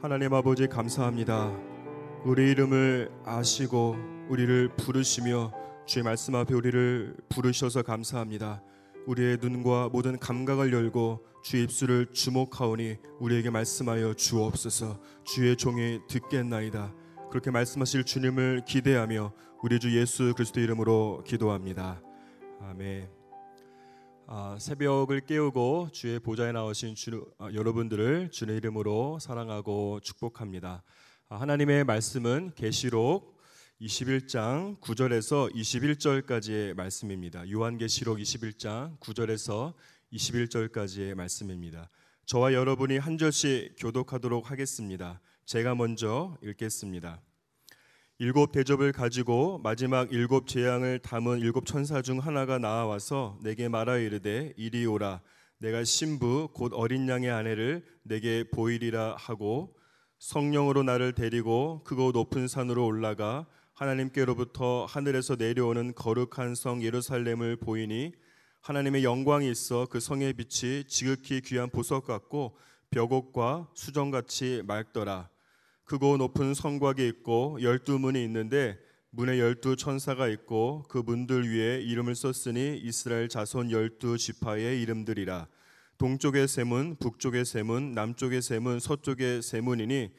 하나님 아버지 감사합니다. 우리 이름을 아시고 우리를 부르시며 주의 말씀 앞에 우리를 부르셔서 감사합니다. 우리의 눈과 모든 감각을 열고 주의 입술을 주목하오니 우리에게 말씀하여 주옵소서 주의 종이 듣겠나이다. 그렇게 말씀하실 주님을 기대하며 우리 주 예수 그리스도 이름으로 기도합니다. 아멘. 아, 새벽을 깨우고 주의 보좌에 나오신 주, 아, 여러분들을 주의 이름으로 사랑하고 축복합니다. 아, 하나님의 말씀은 계시록 21장 9절에서 21절까지의 말씀입니다. 요한계시록 21장 9절에서 21절까지의 말씀입니다. 저와 여러분이 한 절씩 교독하도록 하겠습니다. 제가 먼저 읽겠습니다. 일곱 대접을 가지고 마지막 일곱 재앙을 담은 일곱 천사 중 하나가 나와서 내게 말하 이르되 이리 오라. 내가 신부 곧 어린 양의 아내를 내게 보이리라 하고 성령으로 나를 데리고 크고 높은 산으로 올라가 하나님께로부터 하늘에서 내려오는 거룩한 성 예루살렘을 보이니 하나님의 영광이 있어 그 성의 빛이 지극히 귀한 보석 같고 벽옥과 수정같이 맑더라 크고 높은 성곽이 있고 열두 문이 있는데 문에 열두 천사가 있고 그 문들 위에 이름을 썼으니 이스라엘 자손 열두 지파의 이름들이라 동쪽의 세문, 북쪽의 세문, 남쪽의 세문, 서쪽의 세문이니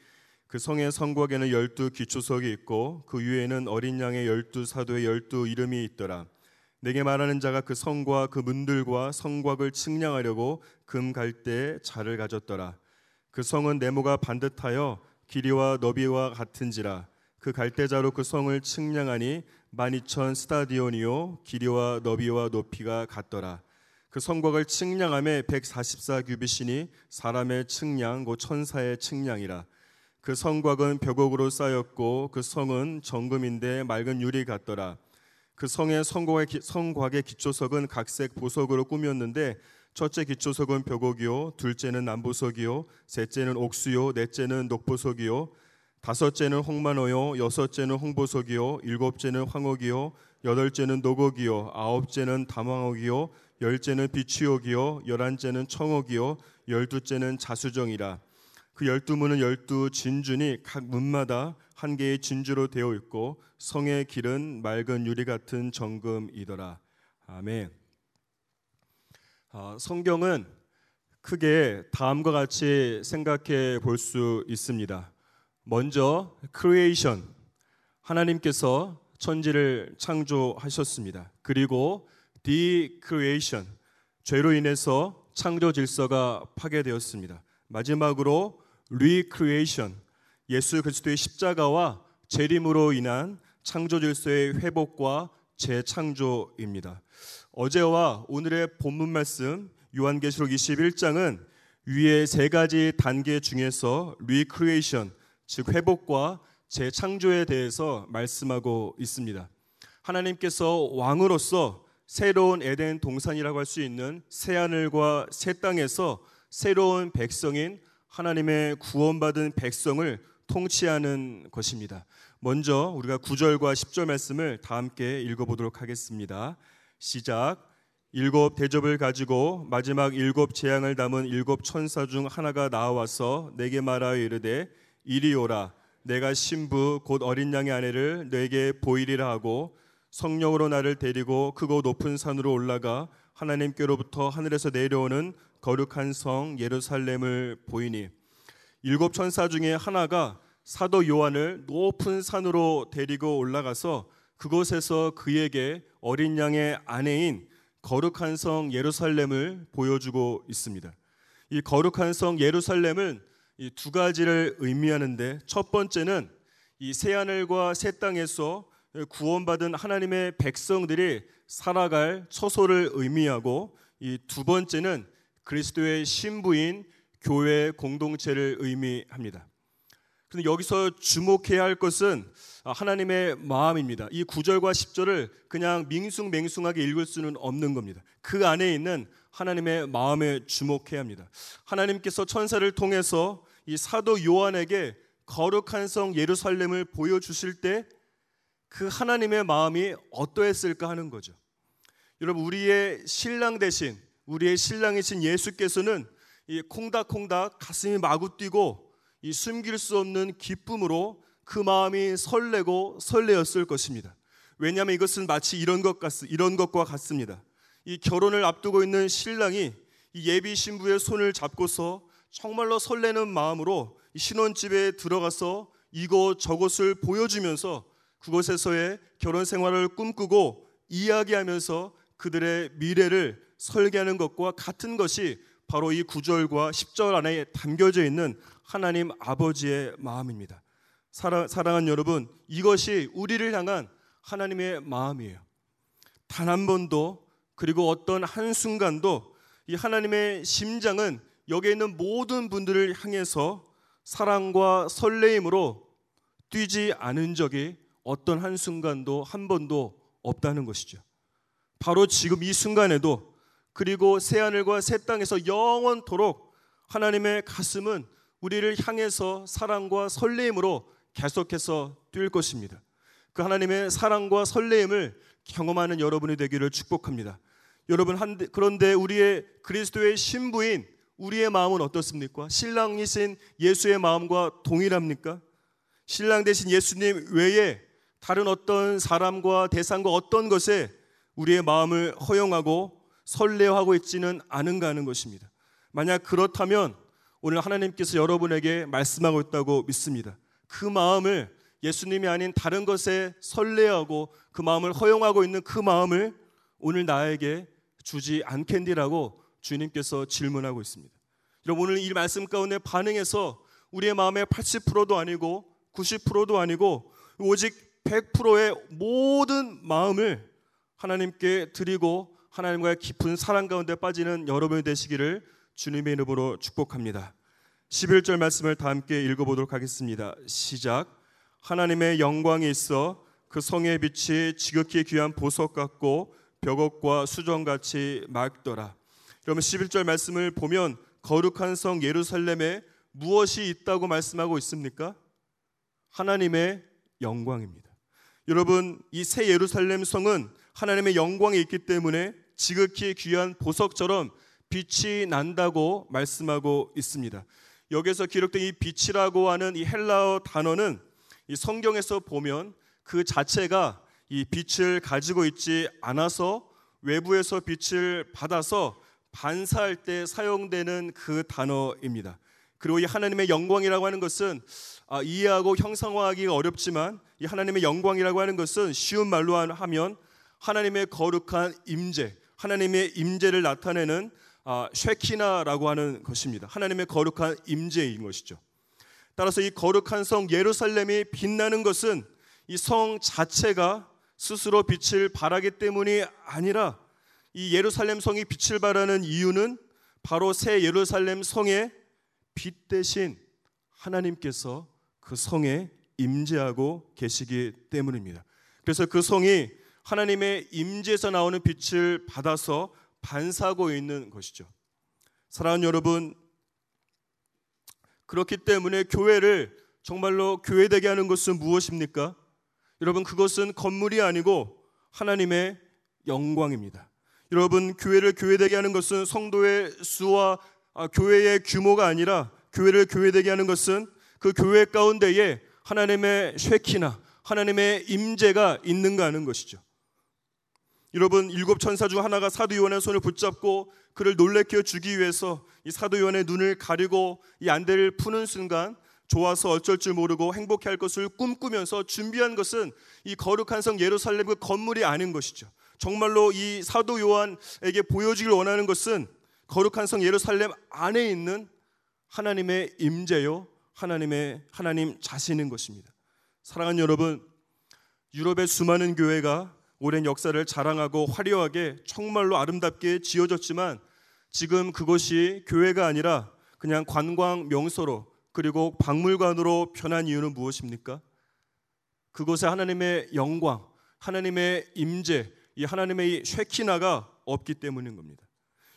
그 성의 성곽에는 열두 기초석이 있고 그 위에는 어린 양의 열두 사도의 열두 이름이 있더라. 내게 말하는 자가 그 성과 그 문들과 성곽을 측량하려고 금 갈대 자를 가졌더라. 그 성은 네모가 반듯하여 길이와 너비와 같은지라 그 갈대자로 그 성을 측량하니 만이천 스타디온이요 길이와 너비와 높이가 같더라. 그 성곽을 측량함에 144 규빗이니 사람의 측량 곧 천사의 측량이라. 그 성곽은 벽옥으로 쌓였고 그 성은 정금인데 맑은 유리 같더라. 그 성의 성곽의, 성곽의 기초석은 각색 보석으로 꾸몄는데 첫째 기초석은 벽옥이요, 둘째는 남보석이요, 셋째는 옥수요, 넷째는 녹보석이요, 다섯째는 홍만호요, 여섯째는 홍보석이요, 일곱째는 황옥이요, 여덟째는 노곡이요, 아홉째는 담황옥이요, 열째는 비취옥이요, 열한째는 청옥이요, 열두째는 자수정이라. 그 열두 문은 열두 진주니 각 문마다 한 개의 진주로 되어 있고 성의 길은 맑은 유리 같은 정금이더라. 아멘. 어, 성경은 크게 다음과 같이 생각해 볼 수 있습니다. 먼저 creation 하나님께서 천지를 창조하셨습니다. 그리고 decreation 죄로 인해서 창조 질서가 파괴되었습니다. 마지막으로 recreation 예수 그리스도의 십자가와 재림으로 인한 창조 질서의 회복과 재창조입니다. 어제와 오늘의 본문 말씀 요한계시록 21장은 위의 세 가지 단계 중에서 recreation 즉 회복과 재창조에 대해서 말씀하고 있습니다. 하나님께서 왕으로서 새로운 에덴 동산이라고 할 수 있는 새 하늘과 새 땅에서 새로운 백성인 하나님의 구원받은 백성을 통치하는 것입니다. 먼저 우리가 9절과 10절 말씀을 다 함께 읽어보도록 하겠습니다. 시작. 일곱 대접을 가지고 마지막 일곱 재앙을 담은 일곱 천사 중 하나가 나와서 내게 말하여 이르되 이리 오라 내가 신부 곧 어린 양의 아내를 내게 보이리라 하고 성령으로 나를 데리고 크고 높은 산으로 올라가 하나님께로부터 하늘에서 내려오는 거룩한 성 예루살렘을 보이니 일곱 천사 중에 하나가 사도 요한을 높은 산으로 데리고 올라가서 그곳에서 그에게 어린 양의 아내인 거룩한 성 예루살렘을 보여주고 있습니다. 이 거룩한 성 예루살렘은 두 가지를 의미하는데 첫 번째는 이 새하늘과 새 땅에서 구원받은 하나님의 백성들이 살아갈 처소를 의미하고 이 두 번째는 그리스도의 신부인 교회 공동체를 의미합니다. 그런데 여기서 주목해야 할 것은 하나님의 마음입니다. 이 9절과 10절을 그냥 밍숭맹숭하게 읽을 수는 없는 겁니다. 그 안에 있는 하나님의 마음에 주목해야 합니다. 하나님께서 천사를 통해서 이 사도 요한에게 거룩한 성 예루살렘을 보여주실 때 그 하나님의 마음이 어떠했을까 하는 거죠. 여러분, 우리의 신랑 대신, 우리의 신랑이신 예수께서는 이 콩닥콩닥 가슴이 마구 뛰고 이 숨길 수 없는 기쁨으로 그 마음이 설레고 설레었을 것입니다. 왜냐하면 이것은 마치 이런 것 같, 이런 것과 같습니다. 이 결혼을 앞두고 있는 신랑이 이 예비 신부의 손을 잡고서 정말로 설레는 마음으로 신혼집에 들어가서 이곳 저곳을 보여주면서 그곳에서의 결혼 생활을 꿈꾸고 이야기하면서 그들의 미래를 설계하는 것과 같은 것이 바로 이 9절과 10절 안에 담겨져 있는 하나님 아버지의 마음입니다. 사랑, 사랑하는 여러분, 이것이 우리를 향한 하나님의 마음이에요. 단 한 번도 그리고 어떤 한 순간도 이 하나님의 심장은 여기에 있는 모든 분들을 향해서 사랑과 설레임으로 뛰지 않은 적이 어떤 한 순간도 한 번도 없다는 것이죠. 바로 지금 이 순간에도 그리고 새 하늘과 새 땅에서 영원토록 하나님의 가슴은 우리를 향해서 사랑과 설레임으로 계속해서 뛸 것입니다. 그 하나님의 사랑과 설레임을 경험하는 여러분이 되기를 축복합니다. 여러분 그런데 우리의 그리스도의 신부인 우리의 마음은 어떻습니까? 신랑이신 예수의 마음과 동일합니까? 신랑 대신 예수님 외에 다른 어떤 사람과 대상과 어떤 것에 우리의 마음을 허용하고 설레하고 있지는 않은가 하는 것입니다. 만약 그렇다면 오늘 하나님께서 여러분에게 말씀하고 있다고 믿습니다. 그 마음을 예수님이 아닌 다른 것에 설레하고 그 마음을 허용하고 있는 그 마음을 오늘 나에게 주지 않겠니라고 주님께서 질문하고 있습니다. 여러분 오늘 이 말씀 가운데 반응해서 우리의 마음의 80%도 아니고 90%도 아니고 오직 100%의 모든 마음을 하나님께 드리고 하나님과의 깊은 사랑 가운데 빠지는 여러분이 되시기를 주님의 이름으로 축복합니다. 11절 말씀을 다 함께 읽어보도록 하겠습니다. 시작. 하나님의 영광이 있어 그 성의 빛이 지극히 귀한 보석 같고 벽옥과 수정같이 맑더라. 여러분 11절 말씀을 보면 거룩한 성 예루살렘에 무엇이 있다고 말씀하고 있습니까? 하나님의 영광입니다. 여러분 이 새 예루살렘 성은 하나님의 영광이 있기 때문에 지극히 귀한 보석처럼 빛이 난다고 말씀하고 있습니다. 여기서 기록된 이 빛이라고 하는 이 헬라어 단어는 이 성경에서 보면 그 자체가 이 빛을 가지고 있지 않아서 외부에서 빛을 받아서 반사할 때 사용되는 그 단어입니다. 그리고 이 하나님의 영광이라고 하는 것은 아, 이해하고 형상화하기가 어렵지만 이 하나님의 영광이라고 하는 것은 쉬운 말로 하면 하나님의 거룩한 임재, 하나님의 임재를 나타내는 아, 쉐키나라고 하는 것입니다. 하나님의 거룩한 임재인 것이죠. 따라서 이 거룩한 성 예루살렘이 빛나는 것은 이 성 자체가 스스로 빛을 발하기 때문이 아니라 이 예루살렘 성이 빛을 발하는 이유는 바로 새 예루살렘 성의 빛 대신 하나님께서 그 성에 임재하고 계시기 때문입니다. 그래서 그 성이 하나님의 임재에서 나오는 빛을 받아서 반사하고 있는 것이죠. 사랑하는 여러분, 그렇기 때문에 교회를 정말로 교회되게 하는 것은 무엇입니까? 여러분, 그것은 건물이 아니고 하나님의 영광입니다. 여러분, 교회를 교회되게 하는 것은 성도의 수와 아, 교회의 규모가 아니라 교회를 교회되게 하는 것은 그 교회 가운데에 하나님의 쉐키나 하나님의 임재가 있는가 하는 것이죠. 여러분 일곱 천사 중 하나가 사도 요한의 손을 붙잡고 그를 놀래켜 주기 위해서 이 사도 요한의 눈을 가리고 이 안대를 푸는 순간 좋아서 어쩔 줄 모르고 행복해 할 것을 꿈꾸면서 준비한 것은 이 거룩한 성 예루살렘 그 건물이 아닌 것이죠. 정말로 이 사도 요한에게 보여주길 원하는 것은 거룩한 성 예루살렘 안에 있는 하나님의 임재요 하나님의 하나님 자신인 것입니다. 사랑하는 여러분, 유럽의 수많은 교회가 오랜 역사를 자랑하고 화려하게 정말로 아름답게 지어졌지만 지금 그것이 교회가 아니라 그냥 관광 명소로 그리고 박물관으로 변한 이유는 무엇입니까? 그곳에 하나님의 영광, 하나님의 임재, 이 하나님의 이 쉐키나가 없기 때문인 겁니다.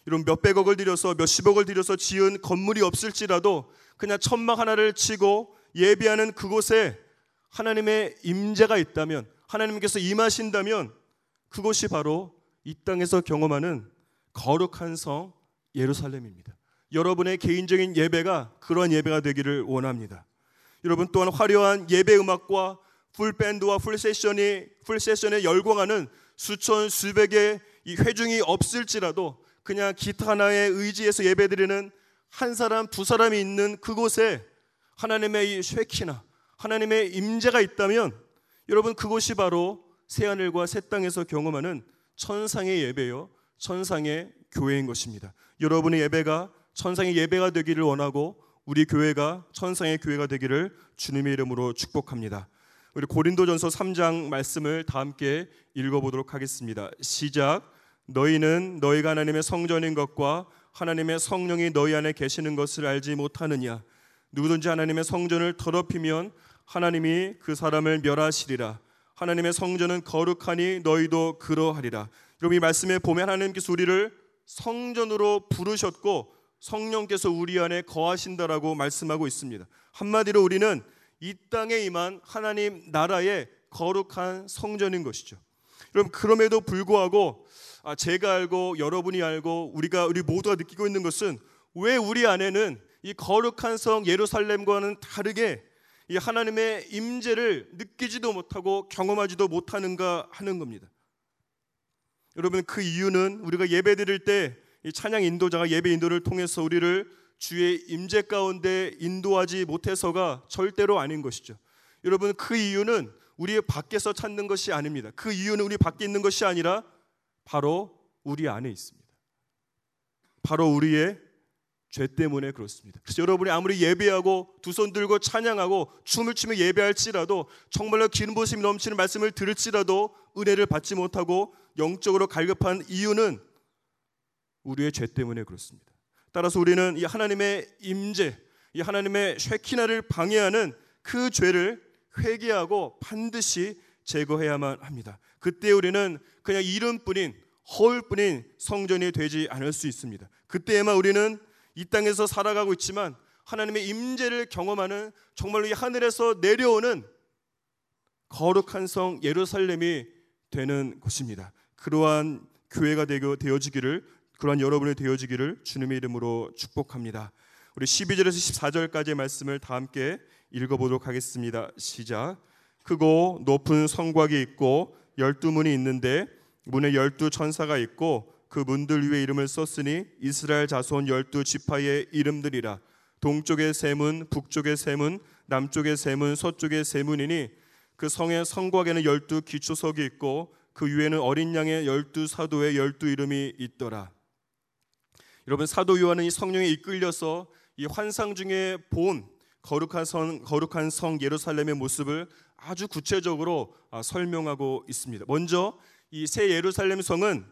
이런 몇백억을 들여서 몇십억을 들여서 지은 건물이 없을지라도 그냥 천막 하나를 치고 예비하는 그곳에 하나님의 임재가 있다면 하나님께서 임하신다면 그것이 바로 이 땅에서 경험하는 거룩한 성 예루살렘입니다. 여러분의 개인적인 예배가 그런 예배가 되기를 원합니다. 여러분 또한 화려한 예배 음악과 full 밴드와 full session이 full session에 열광하는 수천 수백의 이 회중이 없을지라도 그냥 기타 하나에 의지해서 예배드리는 한 사람 두 사람이 있는 그곳에 하나님의 이 쉐키나 하나님의 임재가 있다면 여러분 그곳이 바로 새 하늘과 새 땅에서 경험하는 천상의 예배요 천상의 교회인 것입니다. 여러분의 예배가 천상의 예배가 되기를 원하고 우리 교회가 천상의 교회가 되기를 주님의 이름으로 축복합니다. 우리 고린도전서 3장 말씀을 다 함께 읽어보도록 하겠습니다. 시작. 너희는 너희가 하나님의 성전인 것과 하나님의 성령이 너희 안에 계시는 것을 알지 못하느냐? 누구든지 하나님의 성전을 더럽히면 하나님이 그 사람을 멸하시리라. 하나님의 성전은 거룩하니 너희도 그러하리라. 여러분 이 말씀에 보면 하나님께서 우리를 성전으로 부르셨고 성령께서 우리 안에 거하신다라고 말씀하고 있습니다. 한마디로 우리는 이 땅에 임한 하나님 나라의 거룩한 성전인 것이죠. 여러분 그럼에도 불구하고 아, 제가 알고 여러분이 알고 우리가 우리 모두가 느끼고 있는 것은 왜 우리 안에는 이 거룩한 성 예루살렘과는 다르게 이 하나님의 임재를 느끼지도 못하고 경험하지도 못하는가 하는 겁니다. 여러분 그 이유는 우리가 예배 드릴 때 찬양 인도자가 예배 인도를 통해서 우리를 주의 임재 가운데 인도하지 못해서가 절대로 아닌 것이죠. 여러분 그 이유는 우리 밖에서 찾는 것이 아닙니다. 그 이유는 우리 밖에 있는 것이 아니라 바로 우리 안에 있습니다. 바로 우리의 죄 때문에 그렇습니다. 그래서 여러분이 아무리 예배하고 두 손 들고 찬양하고 춤을 추며 예배할지라도 정말로 기름 부심이 넘치는 말씀을 들을지라도 은혜를 받지 못하고 영적으로 갈급한 이유는 우리의 죄 때문에 그렇습니다. 따라서 우리는 이 하나님의 임재, 이 하나님의 쉐키나를 방해하는 그 죄를 회개하고 반드시 제거해야만 합니다. 그때 우리는 그냥 이름뿐인 허울뿐인 성전이 되지 않을 수 있습니다. 그때에만 우리는 이 땅에서 살아가고 있지만 하나님의 임재를 경험하는 정말로 이 하늘에서 내려오는 거룩한 성 예루살렘이 되는 곳입니다. 그러한 교회가 되어지기를 그러한 여러분이 되어지기를 주님의 이름으로 축복합니다. 우리 12절에서 14절까지의 말씀을 다 함께 읽어보도록 하겠습니다. 시작. 크고 높은 성곽이 있고 열두 문이 있는데 문에 열두 천사가 있고 그 문들 위에 이름을 썼으니 이스라엘 자손 열두 지파의 이름들이라 동쪽의 세 문, 북쪽의 세 문, 남쪽의 세 문, 서쪽의 세 문이니 그 성의 성곽에는 열두 기초석이 있고 그 위에는 어린 양의 열두 사도의 열두 이름이 있더라. 여러분 사도 요한은 이 성령에 이끌려서 이 환상 중에 본 거룩한 성 거룩한 성 예루살렘의 모습을 아주 구체적으로 아, 설명하고 있습니다. 먼저 이 새 예루살렘 성은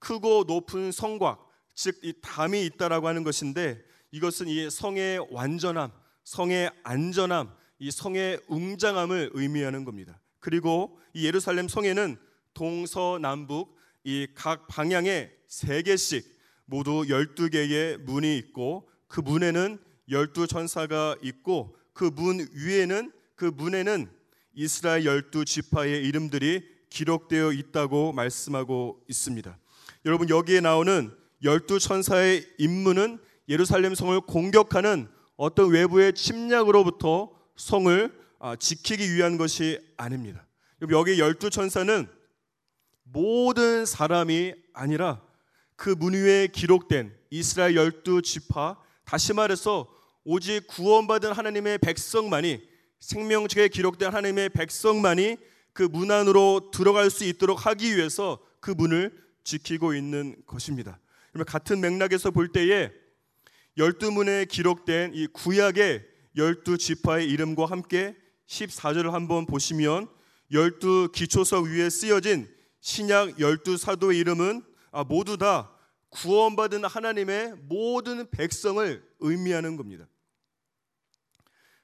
크고 높은 성곽, 즉 이 담이 있다라고 하는 것인데 이것은 이 성의 완전함, 성의 안전함, 이 성의 웅장함을 의미하는 겁니다. 그리고 이 예루살렘 성에는 동서남북 이 각 방향에 세 개씩 모두 12개의 문이 있고 그 문에는 12 천사가 있고 그 문 위에는 그 문에는 이스라엘 12 지파의 이름들이 기록되어 있다고 말씀하고 있습니다. 여러분 여기에 나오는 열두 천사의 임무는 예루살렘 성을 공격하는 어떤 외부의 침략으로부터 성을 아, 지키기 위한 것이 아닙니다. 여기 열두 천사는 모든 사람이 아니라 그 문 위에 기록된 이스라엘 열두 지파 다시 말해서 오직 구원받은 하나님의 백성만이 생명책에 기록된 하나님의 백성만이 그 문 안으로 들어갈 수 있도록 하기 위해서 그 문을 지키고 있는 것입니다. 같은 맥락에서 볼 때에 열두 문에 기록된 이 구약의 열두 지파의 이름과 함께 14절을 한번 보시면 열두 기초석 위에 쓰여진 신약 열두 사도의 이름은 아, 모두 다 구원받은 하나님의 모든 백성을 의미하는 겁니다.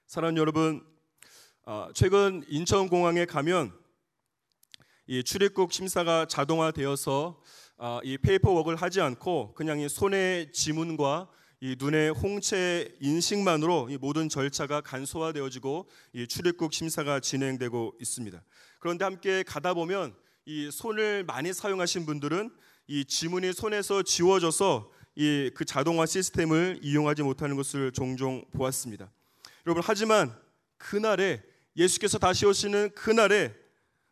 사랑하는 여러분, 아, 최근 인천공항에 가면 이 출입국 심사가 자동화되어서 아, 이 paperwork를 하지 않고 그냥 이 손의 지문과 이 눈의 홍채 인식만으로 이 모든 절차가 간소화되어지고 이 출입국 심사가 진행되고 있습니다. 그런데 함께 가다 보면 이 손을 많이 사용하신 분들은 이 지문이 손에서 지워져서 이 그 자동화 시스템을 이용하지 못하는 것을 종종 보았습니다. 여러분 하지만 그날에 예수께서 다시 오시는 그날에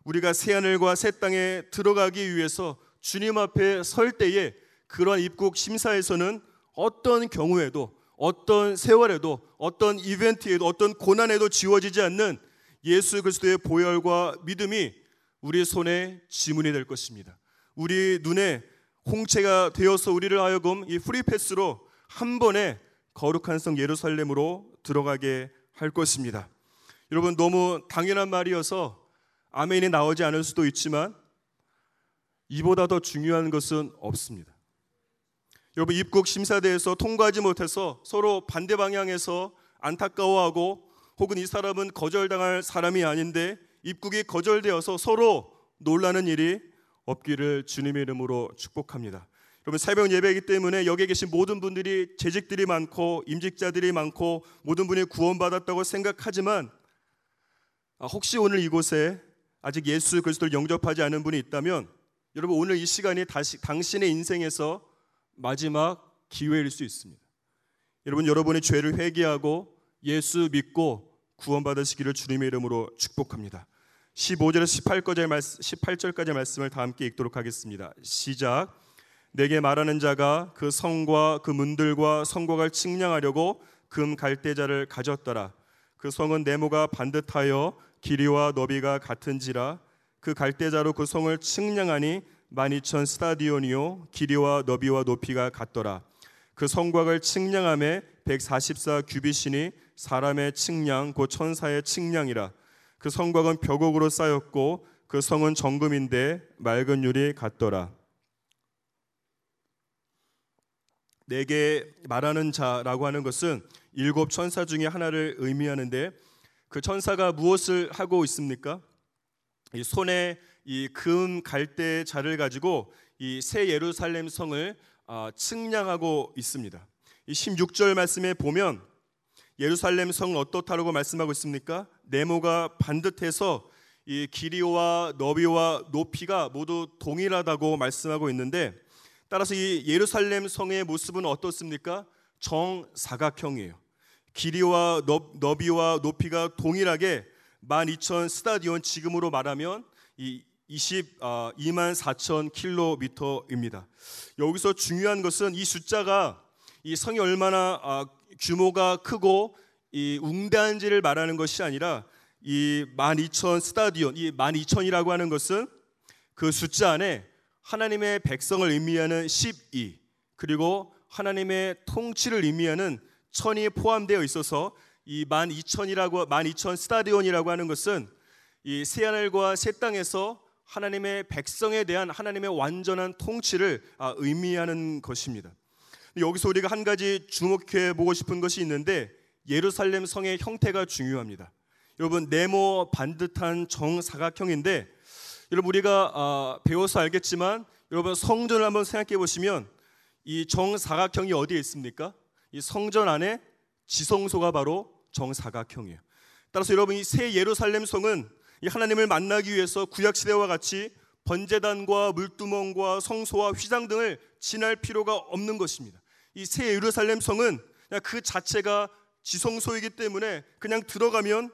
우리가 새 하늘과 새 땅에 들어가기 위해서 주님 앞에 설 때에 그러한 입국 심사에서는 어떤 경우에도 어떤 세월에도 어떤 이벤트에도 어떤 고난에도 지워지지 않는 예수 그리스도의 보혈과 믿음이 우리 손에 지문이 될 것입니다. 우리 눈에 홍채가 되어서 우리를 하여금 이 프리패스로 한 번에 거룩한 성 예루살렘으로 들어가게 할 것입니다. 여러분 너무 당연한 말이어서 아멘이 나오지 않을 수도 있지만 이보다 더 중요한 것은 없습니다. 여러분 입국 심사대에서 통과하지 못해서 서로 반대 방향에서 안타까워하고 혹은 이 사람은 거절당할 사람이 아닌데 입국이 거절되어서 서로 놀라는 일이 없기를 주님의 이름으로 축복합니다. 여러분 새벽 예배이기 때문에 여기에 계신 모든 분들이 재직들이 많고 임직자들이 많고 모든 분이 구원받았다고 생각하지만 아, 혹시 오늘 이곳에 아직 예수 그리스도를 영접하지 않은 분이 있다면 여러분 오늘 이 시간이 다시 당신의 인생에서 마지막 기회일 수 있습니다. 여러분 여러분의 죄를 회개하고 예수 믿고 구원받으시기를 주님의 이름으로 축복합니다. 15절에서 18절까지 말씀, 18절까지 말씀을 다 함께 읽도록 하겠습니다. 시작. 내게 말하는 자가 그 성과 그 문들과 성곽을 측량하려고 금 갈대자를 가졌더라. 그 성은 네모가 반듯하여 길이와 너비가 같은지라 그 갈대자로 그 성을 측량하니 12,000 스타디온이요 길이와 너비와 높이가 같더라. 그 성곽을 측량함에 144 규빗이니 사람의 측량 곧 천사의 측량이라. 그 성곽은 벽옥으로 쌓였고 그 성은 정금인데 맑은 유리 같더라. 내게 말하는 자라고 하는 것은 일곱 천사 중에 하나를 의미하는데 그 천사가 무엇을 하고 있습니까? 이 손에 이 금 갈대 자를 가지고 이 새 예루살렘 성을 아, 측량하고 있습니다. 이 16절 말씀에 보면 예루살렘 성은 어떻다라고 말씀하고 있습니까? 네모가 반듯해서 이 길이와 너비와 높이가 모두 동일하다고 말씀하고 있는데 따라서 이 예루살렘 성의 모습은 어떻습니까? 정사각형이에요. 길이와 너비와 높이가 동일하게 12,000 스타디온 지금으로 말하면 이 22만 4천 킬로미터입니다. 여기서 중요한 것은 이 숫자가 이 성이 얼마나 아, 규모가 크고 이 웅대한지를 말하는 것이 아니라 이 12,000 스타디온, 이 12,000이라고 하는 것은 그 숫자 안에 하나님의 백성을 의미하는 12 그리고 하나님의 통치를 의미하는 천이 포함되어 있어서 이 12,000이라고 12,000 스타디온이라고 하는 것은 이 새 하늘과 새 땅에서 하나님의 백성에 대한 하나님의 완전한 통치를 아, 의미하는 것입니다. 여기서 우리가 한 가지 주목해 보고 싶은 것이 있는데 예루살렘 성의 형태가 중요합니다. 여러분 네모 반듯한 정사각형인데 여러분 우리가 아, 배워서 알겠지만 여러분 성전을 한번 생각해 보시면 이 정사각형이 어디에 있습니까? 이 성전 안에 지성소가 바로 정사각형이에요. 따라서 여러분 이 새 예루살렘 성은 이 하나님을 만나기 위해서 구약 시대와 같이 번제단과 물두멍과 성소와 휘장 등을 지날 필요가 없는 것입니다. 이 새 예루살렘 성은 그 자체가 지성소이기 때문에 그냥 들어가면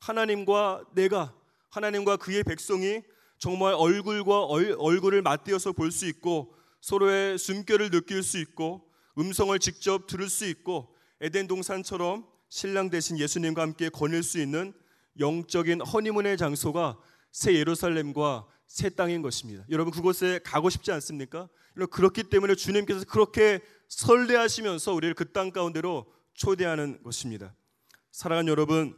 하나님과 내가 하나님과 그의 백성이 정말 얼굴과 얼, 얼굴을 맞대어서 볼 수 있고 서로의 숨결을 느낄 수 있고 음성을 직접 들을 수 있고 에덴 동산처럼 신랑 대신 예수님과 함께 거닐 수 있는 영적인 허니문의 장소가 새 예루살렘과 새 땅인 것입니다. 여러분 그곳에 가고 싶지 않습니까? 그렇기 때문에 주님께서 그렇게 설레하시면서 우리를 그 땅 가운데로 초대하는 것입니다. 사랑하는 여러분,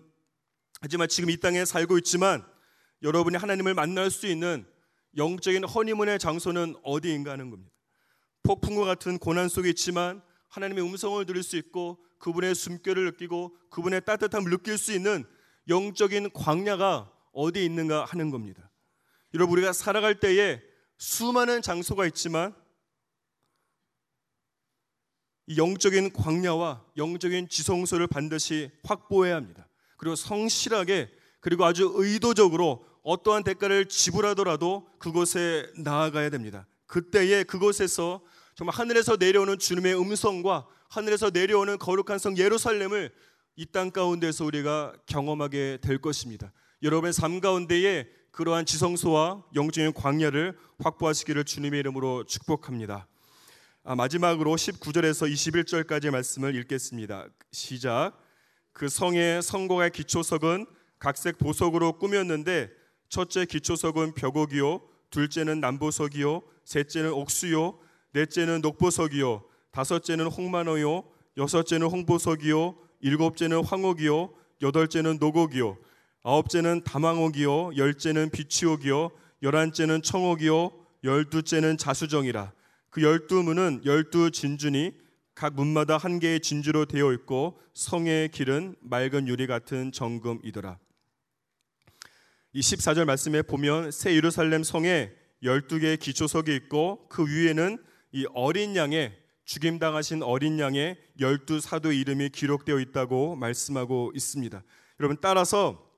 하지만 지금 이 땅에 살고 있지만 여러분이 하나님을 만날 수 있는 영적인 허니문의 장소는 어디인가 하는 겁니다. 폭풍과 같은 고난 속에 있지만 하나님의 음성을 들을 수 있고 그분의 숨결을 느끼고 그분의 따뜻함을 느낄 수 있는 영적인 광야가 어디 있는가 하는 겁니다. 여러분 우리가 살아갈 때에 수많은 장소가 있지만 이 영적인 광야와 영적인 지성소를 반드시 확보해야 합니다. 그리고 성실하게 그리고 아주 의도적으로 어떠한 대가를 지불하더라도 그곳에 나아가야 됩니다. 그때에 그곳에서 정말 하늘에서 내려오는 주님의 음성과 하늘에서 내려오는 거룩한 성 예루살렘을 이 땅 가운데서 우리가 경험하게 될 것입니다. 여러분의 삶 가운데에 그러한 지성소와 영적인 광야를 확보하시기를 주님의 이름으로 축복합니다. 아, 마지막으로 19절에서 21절까지의 말씀을 읽겠습니다. 시작. 그 성의 성공의 기초석은 각색 보석으로 꾸몄는데 첫째 기초석은 벽옥이요 둘째는 남보석이요 셋째는 옥수요 넷째는 녹보석이요 다섯째는 홍만호요 여섯째는 홍보석이요 일곱째는 황옥이요 여덟째는 노곡이요 아홉째는 담황옥이요 열째는 비치옥이요 열한째는 청옥이요 열두째는 자수정이라 그 열두 문은 열두 진주니 각 문마다 한 개의 진주로 되어 있고 성의 길은 맑은 유리 같은 정금이더라. 이 14절 말씀에 보면 새 예루살렘 성에 12개의 기초석이 있고 그 위에는 이 어린 양의 죽임 당하신 어린 양의 열두 사도의 이름이 기록되어 있다고 말씀하고 있습니다. 여러분 따라서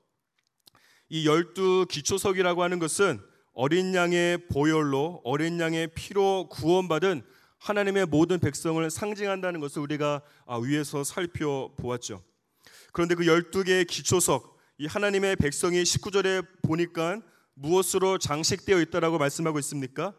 이 열두 기초석이라고 하는 것은 어린 양의 보혈로 어린 양의 피로 구원받은 하나님의 모든 백성을 상징한다는 것을 우리가 아, 위에서 살펴보았죠. 그런데 그 12개의 기초석, 이 하나님의 백성이 19절에 보니까 무엇으로 장식되어 있다라고 말씀하고 있습니까?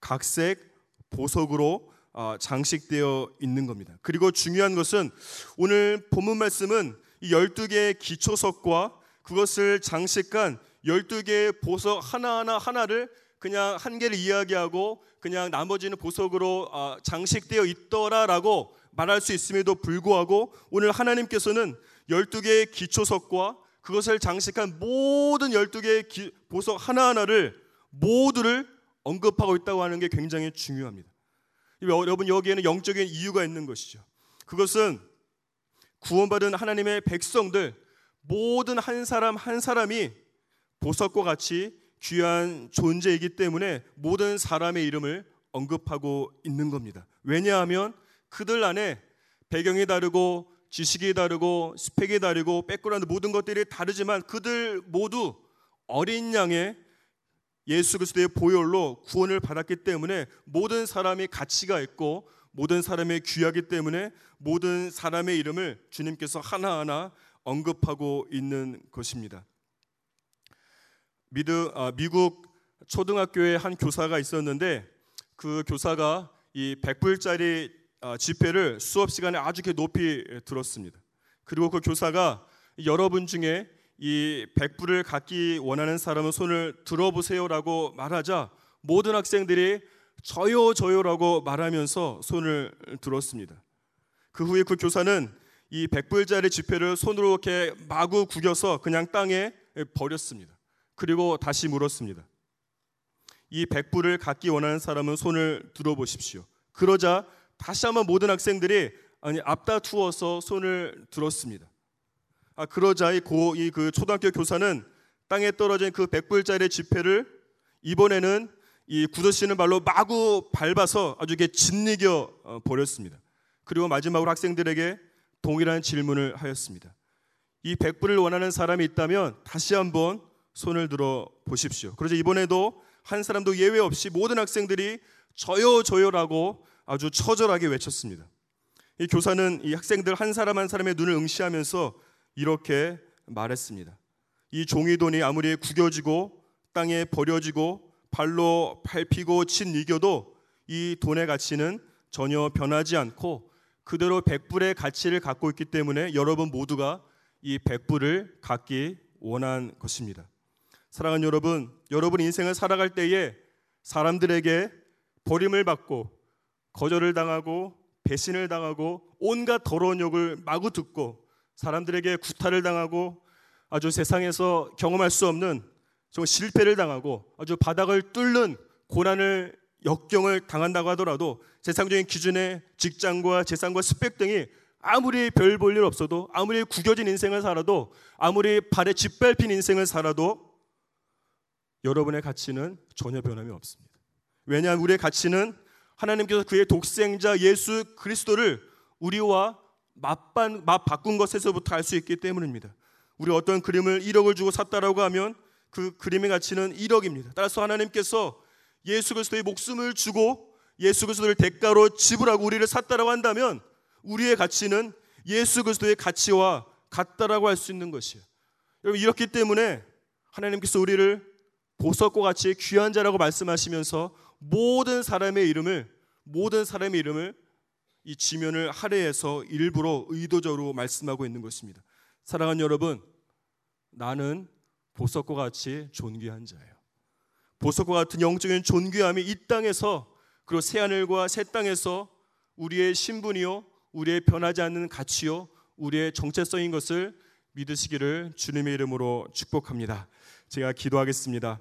각색 보석으로 아, 장식되어 있는 겁니다. 그리고 중요한 것은 오늘 본문 말씀은 이 12개의 기초석과 그것을 장식한 12개의 보석 하나하나 하나를 그냥 한 개를 이야기하고 그냥 나머지는 보석으로 아, 장식되어 있더라라고 말할 수 있음에도 불구하고 오늘 하나님께서는 12개의 기초석과 그것을 장식한 모든 12개의 보석 하나하나를 모두를 언급하고 있다고 하는 게 굉장히 중요합니다. 여러분 여기에는 영적인 이유가 있는 것이죠. 그것은 구원받은 하나님의 백성들 모든 한 사람 한 사람이 보석과 같이 귀한 존재이기 때문에 모든 사람의 이름을 언급하고 있는 겁니다. 왜냐하면 그들 안에 배경이 다르고 지식이 다르고 스펙이 다르고 background 모든 것들이 다르지만 그들 모두 어린 양의 예수 그리스도의 보혈로 구원을 받았기 때문에 모든 사람이 가치가 있고 모든 사람이 귀하기 때문에 모든 사람의 이름을 주님께서 하나하나 언급하고 있는 것입니다. 미드, 아, 미국 초등학교에 한 교사가 있었는데 그 교사가 이 100불짜리 아, 지폐를 수업 시간에 아주 높이 들었습니다. 그리고 그 교사가 여러분 중에 이 100불을 갖기 원하는 사람은 손을 들어보세요라고 말하자 모든 학생들이 저요 저요라고 말하면서 손을 들었습니다. 그 후에 그 교사는 이 100불짜리 지폐를 손으로 이렇게 마구 구겨서 그냥 땅에 버렸습니다. 그리고 다시 물었습니다. 이 100불을 갖기 원하는 사람은 손을 들어보십시오. 그러자 다시 한번 모든 학생들이 아니 앞다투어서 손을 들었습니다. 아 그러자 이그 초등학교 교사는 땅에 떨어진 그 100불짜리 지폐를 이번에는 이 굳어지는 발로 마구 밟아서 아주 이게 짓이겨 어, 버렸습니다. 그리고 마지막으로 학생들에게 동일한 질문을 하였습니다. 이 100불을 원하는 사람이 있다면 다시 한번 손을 들어 보십시오. 그래서 이번에도 한 사람도 예외 없이 모든 학생들이 저요 저요라고 아주 처절하게 외쳤습니다. 이 교사는 이 학생들 한 사람 한 사람의 눈을 응시하면서 이렇게 말했습니다. 이 종이돈이 아무리 구겨지고 땅에 버려지고 발로 밟히고 친 이겨도 이 돈의 가치는 전혀 변하지 않고 그대로 백불의 가치를 갖고 있기 때문에 여러분 모두가 이 백불을 갖기 원한 것입니다. 사랑하는 여러분, 여러분 인생을 살아갈 때에 사람들에게 버림을 받고 거절을 당하고 배신을 당하고 온갖 더러운 욕을 마구 듣고 사람들에게 구타를 당하고 아주 세상에서 경험할 수 없는 정말 실패를 당하고 아주 바닥을 뚫는 고난을 역경을 당한다고 하더라도 세상적인 기준의 직장과 재산과 스펙 등이 아무리 별 볼 일 없어도 아무리 구겨진 인생을 살아도 아무리 발에 짓밟힌 인생을 살아도 여러분의 가치는 전혀 변함이 없습니다. 왜냐하면 우리의 가치는 하나님께서 그의 독생자 예수 그리스도를 우리와 맞반, 맞바꾼 것에서부터 알 수 있기 때문입니다. 우리 어떤 그림을 1억을 주고 샀다라고 하면 그 그림의 가치는 1억입니다. 따라서 하나님께서 예수 그리스도의 목숨을 주고 예수 그리스도를 대가로 지불하고 우리를 샀다라고 한다면 우리의 가치는 예수 그리스도의 가치와 같다라고 할 수 있는 것이에요. 여러분 이렇기 때문에 하나님께서 우리를 보석과 같이 귀한 자라고 말씀하시면서 모든 사람의 이름을 모든 사람의 이름을 이 지면을 할애해서 일부러 의도적으로 말씀하고 있는 것입니다. 사랑하는 여러분, 나는 보석과 같이 존귀한 자예요. 보석과 같은 영적인 존귀함이 이 땅에서 그리고 새 하늘과 새 땅에서 우리의 신분이요, 우리의 변하지 않는 가치요, 우리의 정체성인 것을 믿으시기를 주님의 이름으로 축복합니다. 제가 기도하겠습니다.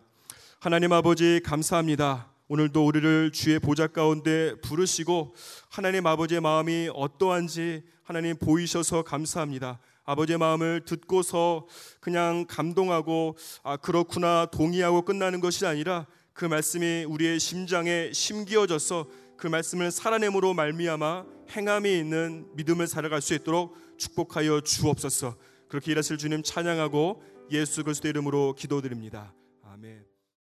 하나님 아버지 감사합니다. 오늘도 우리를 주의 보좌 가운데 부르시고 하나님 아버지의 마음이 어떠한지 하나님 보이셔서 감사합니다. 아버지의 마음을 듣고서 그냥 감동하고 아 그렇구나 동의하고 끝나는 것이 아니라 그 말씀이 우리의 심장에 심기어져서 그 말씀을 살아냄으로 말미암아 행함이 있는 믿음을 살아갈 수 있도록 축복하여 주옵소서. 그렇게 일하실 주님 찬양하고 예수 그리스도 이름으로 기도드립니다. 아멘.